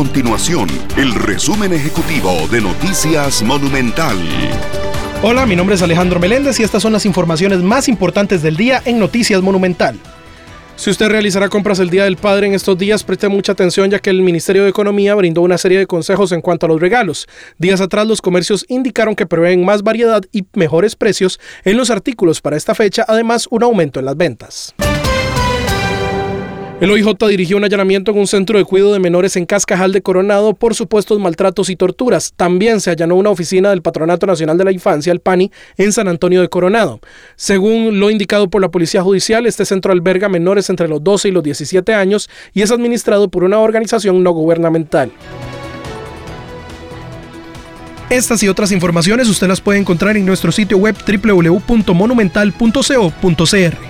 continuación el resumen ejecutivo de Noticias Monumental. Hola, mi nombre es Alejandro Meléndez y estas son las informaciones más importantes del día en Noticias Monumental. Si usted realizará compras el Día del Padre en estos días, preste mucha atención ya que el Ministerio de Economía brindó una serie de consejos en cuanto a los regalos. Días atrás los comercios indicaron que prevén más variedad y mejores precios en los artículos para esta fecha, además un aumento en las ventas. El OIJ dirigió un allanamiento en un centro de cuidado de menores en Cascajal de Coronado por supuestos maltratos y torturas. También se allanó una oficina del Patronato Nacional de la Infancia, el PANI, en San Antonio de Coronado. Según lo indicado por la Policía Judicial, este centro alberga menores entre los 12 y los 17 años y es administrado por una organización no gubernamental. Estas y otras informaciones usted las puede encontrar en nuestro sitio web www.monumental.co.cr.